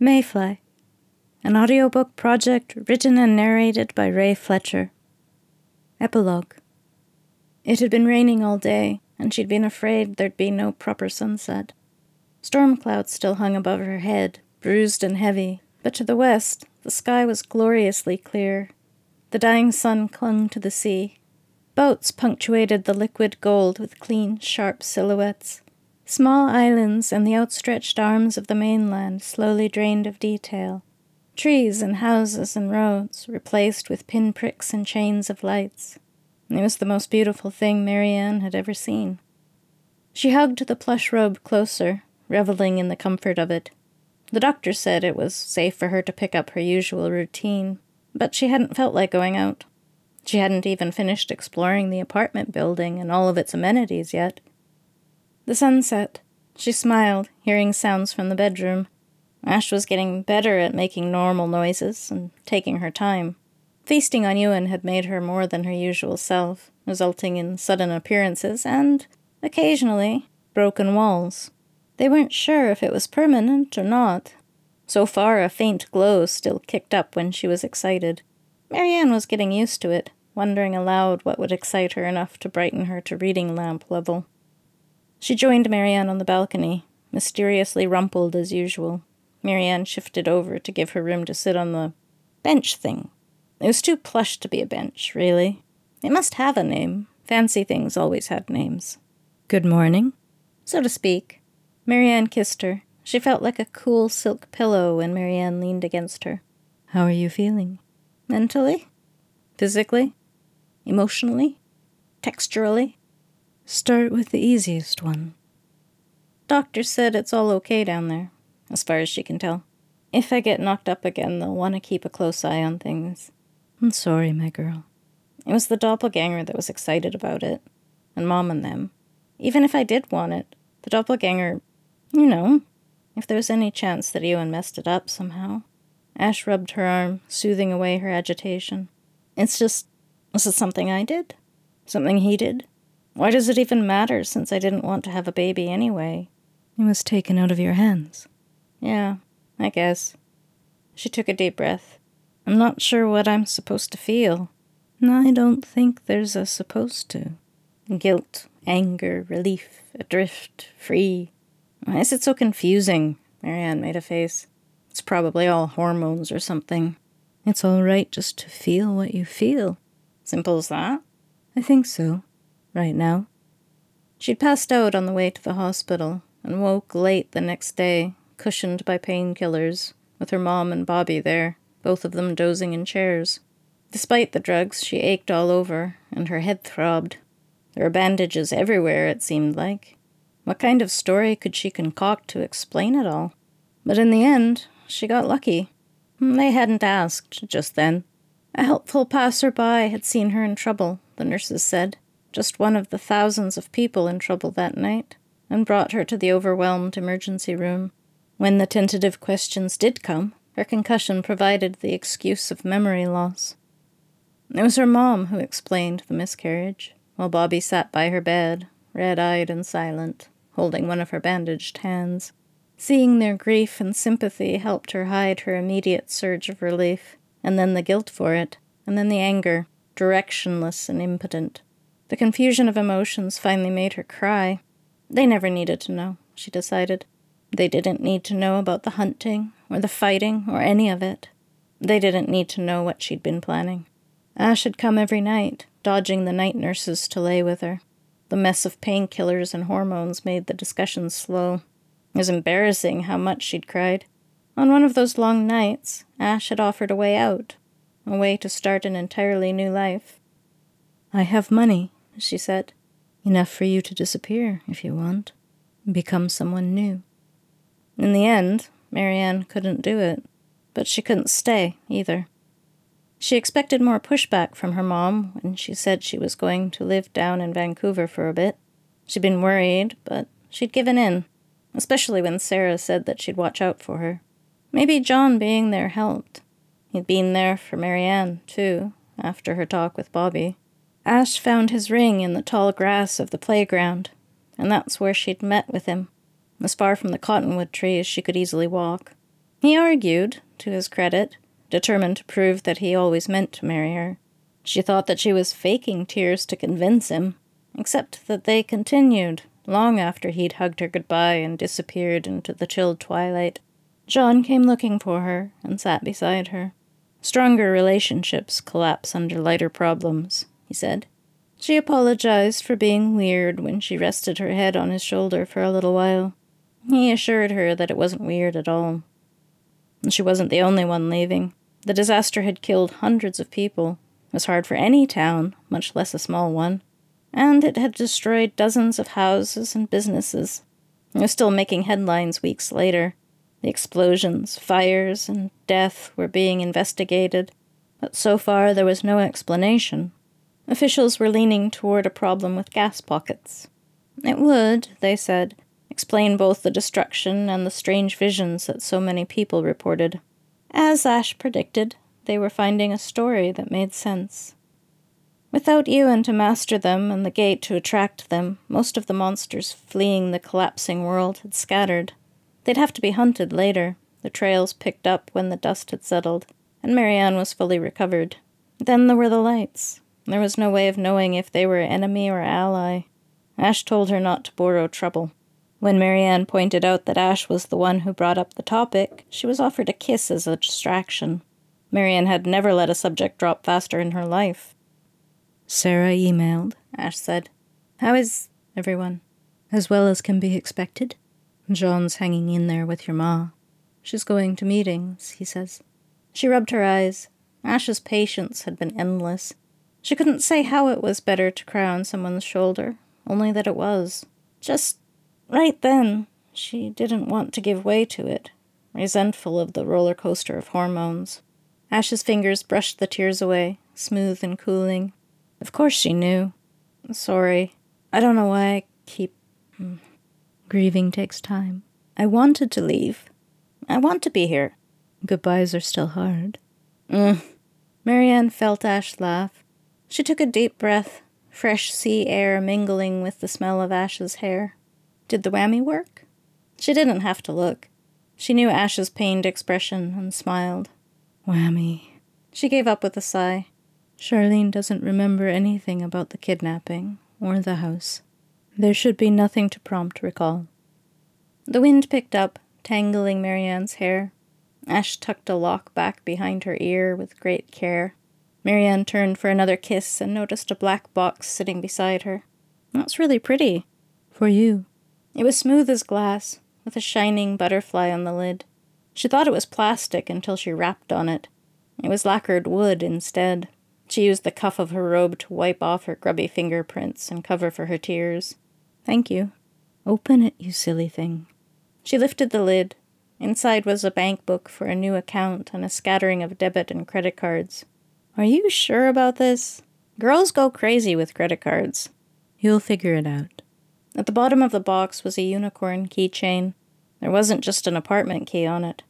Mayfly, an audiobook project written and narrated by Ray Fletcher. Epilogue. It had been raining all day, and she'd been afraid there'd be no proper sunset. Storm clouds still hung above her head, bruised and heavy, but to the west the sky was gloriously clear. The dying sun clung to the sea. Boats punctuated the liquid gold with clean, sharp silhouettes. Small islands and the outstretched arms of the mainland slowly drained of detail. Trees and houses and roads replaced with pinpricks and chains of lights. It was the most beautiful thing Marianne had ever seen. She hugged the plush robe closer, reveling in the comfort of it. The doctor said it was safe for her to pick up her usual routine, but she hadn't felt like going out. She hadn't even finished exploring the apartment building and all of its amenities yet. The sun set. She smiled, hearing sounds from the bedroom. Ash was getting better at making normal noises and taking her time. Feasting on Ewan had made her more than her usual self, resulting in sudden appearances and, occasionally, broken walls. They weren't sure if it was permanent or not. So far, a faint glow still kicked up when she was excited. Marianne was getting used to it, wondering aloud what would excite her enough to brighten her to reading lamp level. She joined Marianne on the balcony, mysteriously rumpled as usual. Marianne shifted over to give her room to sit on the bench thing. It was too plush to be a bench, really. It must have a name. Fancy things always had names. Good morning, so to speak. Marianne kissed her. She felt like a cool silk pillow when Marianne leaned against her. How are you feeling? Mentally? Physically? Emotionally? Texturally? Start with the easiest one. Doctor said it's all okay down there, as far as she can tell. If I get knocked up again, they'll want to keep a close eye on things. I'm sorry, my girl. It was the doppelganger that was excited about it, and Mom and them. Even if I did want it, the doppelganger, you know, if there was any chance that Ewan messed it up somehow. Ash rubbed her arm, soothing away her agitation. It's just, was it something I did? Something he did? Why does it even matter since I didn't want to have a baby anyway? It was taken out of your hands. Yeah, I guess. She took a deep breath. I'm not sure what I'm supposed to feel. I don't think there's a supposed to. Guilt, anger, relief, adrift, free. Why is it so confusing? Marianne made a face. It's probably all hormones or something. It's all right just to feel what you feel. Simple as that? I think so right now. She'd passed out on the way to the hospital and woke late the next day, cushioned by painkillers, with her mom and Bobby there, both of them dozing in chairs. Despite the drugs, she ached all over, and her head throbbed. There were bandages everywhere, it seemed like. What kind of story could she concoct to explain it all? But in the end, she got lucky. They hadn't asked just then. A helpful passer-by had seen her in trouble, the nurses said, just one of the thousands of people in trouble that night, and brought her to the overwhelmed emergency room. When the tentative questions did come, her concussion provided the excuse of memory loss. It was her mom who explained the miscarriage, while Bobby sat by her bed, red eyed and silent, holding one of her bandaged hands. Seeing their grief and sympathy helped her hide her immediate surge of relief, and then the guilt for it, and then the anger, directionless and impotent. The confusion of emotions finally made her cry. They never needed to know, she decided. They didn't need to know about the hunting, or the fighting, or any of it. They didn't need to know what she'd been planning. Ash had come every night, dodging the night nurses to lay with her. The mess of painkillers and hormones made the discussions slow. It was embarrassing how much she'd cried. On one of those long nights, Ash had offered a way out, a way to start an entirely new life. I have money, she said. Enough for you to disappear, if you want. Become someone new. In the end, Marianne couldn't do it, but she couldn't stay either. She expected more pushback from her mom when she said she was going to live down in Vancouver for a bit. She'd been worried, but she'd given in, especially when Sarah said that she'd watch out for her. Maybe John being there helped. He'd been there for Marianne, too, after her talk with Bobby. Ash found his ring in the tall grass of the playground, and that's where she'd met with him, as far from the cottonwood tree as she could easily walk. He argued, to his credit, determined to prove that he always meant to marry her. She thought that she was faking tears to convince him, except that they continued long after he'd hugged her goodbye and disappeared into the chilled twilight. John came looking for her and sat beside her. Stronger relationships collapse under lighter problems, he said. She apologized for being weird when she rested her head on his shoulder for a little while. He assured her that it wasn't weird at all. She wasn't the only one leaving. The disaster had killed hundreds of people. It was hard for any town, much less a small one. And it had destroyed dozens of houses and businesses. It was still making headlines weeks later. The explosions, fires, and death were being investigated, but so far there was no explanation. Officials were leaning toward a problem with gas pockets. It would, they said, explain both the destruction and the strange visions that so many people reported. As Ash predicted, they were finding a story that made sense. Without Ewan to master them and the gate to attract them, most of the monsters fleeing the collapsing world had scattered. They'd have to be hunted later, the trails picked up when the dust had settled, and Marianne was fully recovered. Then there were the lights. There was no way of knowing if they were enemy or ally. Ash told her not to borrow trouble. When Marianne pointed out that Ash was the one who brought up the topic, she was offered a kiss as a distraction. Marianne had never let a subject drop faster in her life. Sarah emailed, Ash said. How is everyone? As well as can be expected. John's hanging in there with your ma. She's going to meetings, he says. She rubbed her eyes. Ash's patience had been endless. She couldn't say how it was better to cry on someone's shoulder, only that it was. Just Right then, she didn't want to give way to it, resentful of the roller coaster of hormones. Ash's fingers brushed the tears away, smooth and cooling. Of course she knew. Sorry. I don't know why I keep. Hmm. Grieving takes time. I wanted to leave. I want to be here. Goodbyes are still hard. Mm. Marianne felt Ash laugh. She took a deep breath, fresh sea air mingling with the smell of Ash's hair. Did the whammy work? She didn't have to look. She knew Ash's pained expression and smiled. Whammy. She gave up with a sigh. Charlene doesn't remember anything about the kidnapping or the house. There should be nothing to prompt recall. The wind picked up, tangling Marianne's hair. Ash tucked a lock back behind her ear with great care. Marianne turned for another kiss and noticed a black box sitting beside her. That's really pretty. For you. It was smooth as glass, with a shining butterfly on the lid. She thought it was plastic until she rapped on it. It was lacquered wood instead. She used the cuff of her robe to wipe off her grubby fingerprints and cover for her tears. Thank you. Open it, you silly thing. She lifted the lid. Inside was a bank book for a new account and a scattering of debit and credit cards. Are you sure about this? Girls go crazy with credit cards. You'll figure it out. At the bottom of the box was a unicorn keychain. There wasn't just an apartment key on it.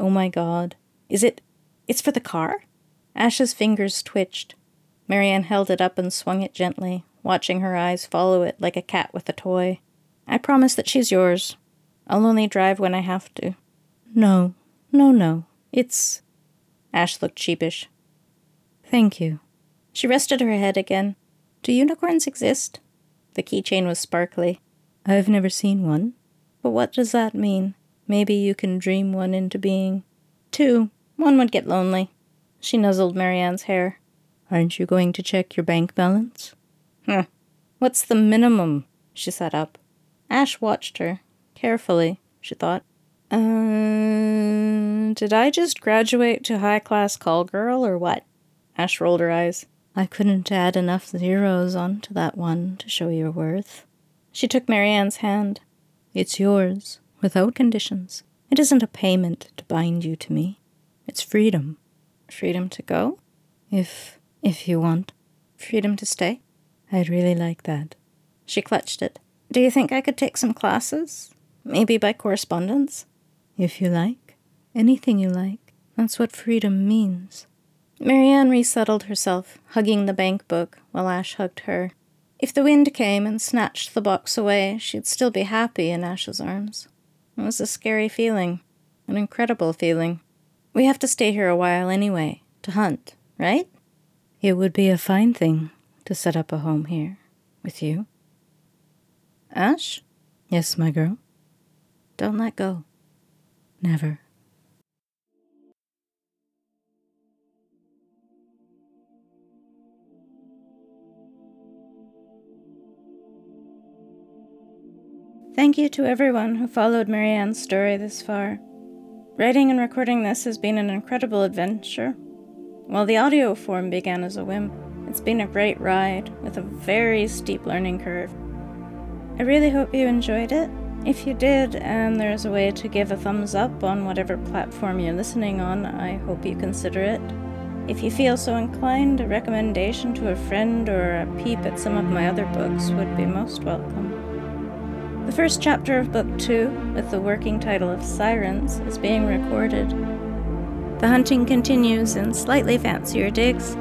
Oh my god. Is it. It's for the car? Ash's fingers twitched. Marianne held it up and swung it gently, watching her eyes follow it like a cat with a toy. I promise that she's yours. I'll only drive when I have to. No, no, no. It's. Ash looked sheepish. Thank you. She rested her head again. Do unicorns exist? The keychain was sparkly. I've never seen one. But what does that mean? Maybe you can dream one into being. Two. One would get lonely. She nuzzled Marianne's hair. Aren't you going to check your bank balance? Huh. What's the minimum? She sat up. Ash watched her. Carefully, she thought. Uh, did I just graduate to high class call girl or what? Ash rolled her eyes. I couldn't add enough zeros onto that one to show your worth. She took Marianne's hand. It's yours, without conditions. It isn't a payment to bind you to me. It's freedom. Freedom to go? If if you want. Freedom to stay? I'd really like that. She clutched it. Do you think I could take some classes? Maybe by correspondence? If you like. Anything you like. That's what freedom means. Marianne resettled herself, hugging the bank book while Ash hugged her. If the wind came and snatched the box away, she'd still be happy in Ash's arms. It was a scary feeling. An incredible feeling. We have to stay here a while anyway, to hunt, right? It would be a fine thing to set up a home here with you. Ash? Yes, my girl. Don't let go. Never. Thank you to everyone who followed Marianne's story this far. Writing and recording this has been an incredible adventure. While the audio form began as a whim, it's been a great ride with a very steep learning curve. I really hope you enjoyed it. If you did, and there's a way to give a thumbs up on whatever platform you're listening on, I hope you consider it. If you feel so inclined, a recommendation to a friend or a peep at some of my other books would be most welcome. The first chapter of Book 2, with the working title of Sirens, is being recorded. The hunting continues in slightly fancier digs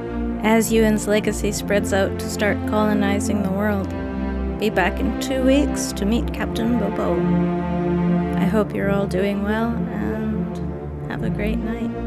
as Ewan's legacy spreads out to start colonizing the world. Be back in two weeks to meet Captain Bobo. I hope you're all doing well and have a great night.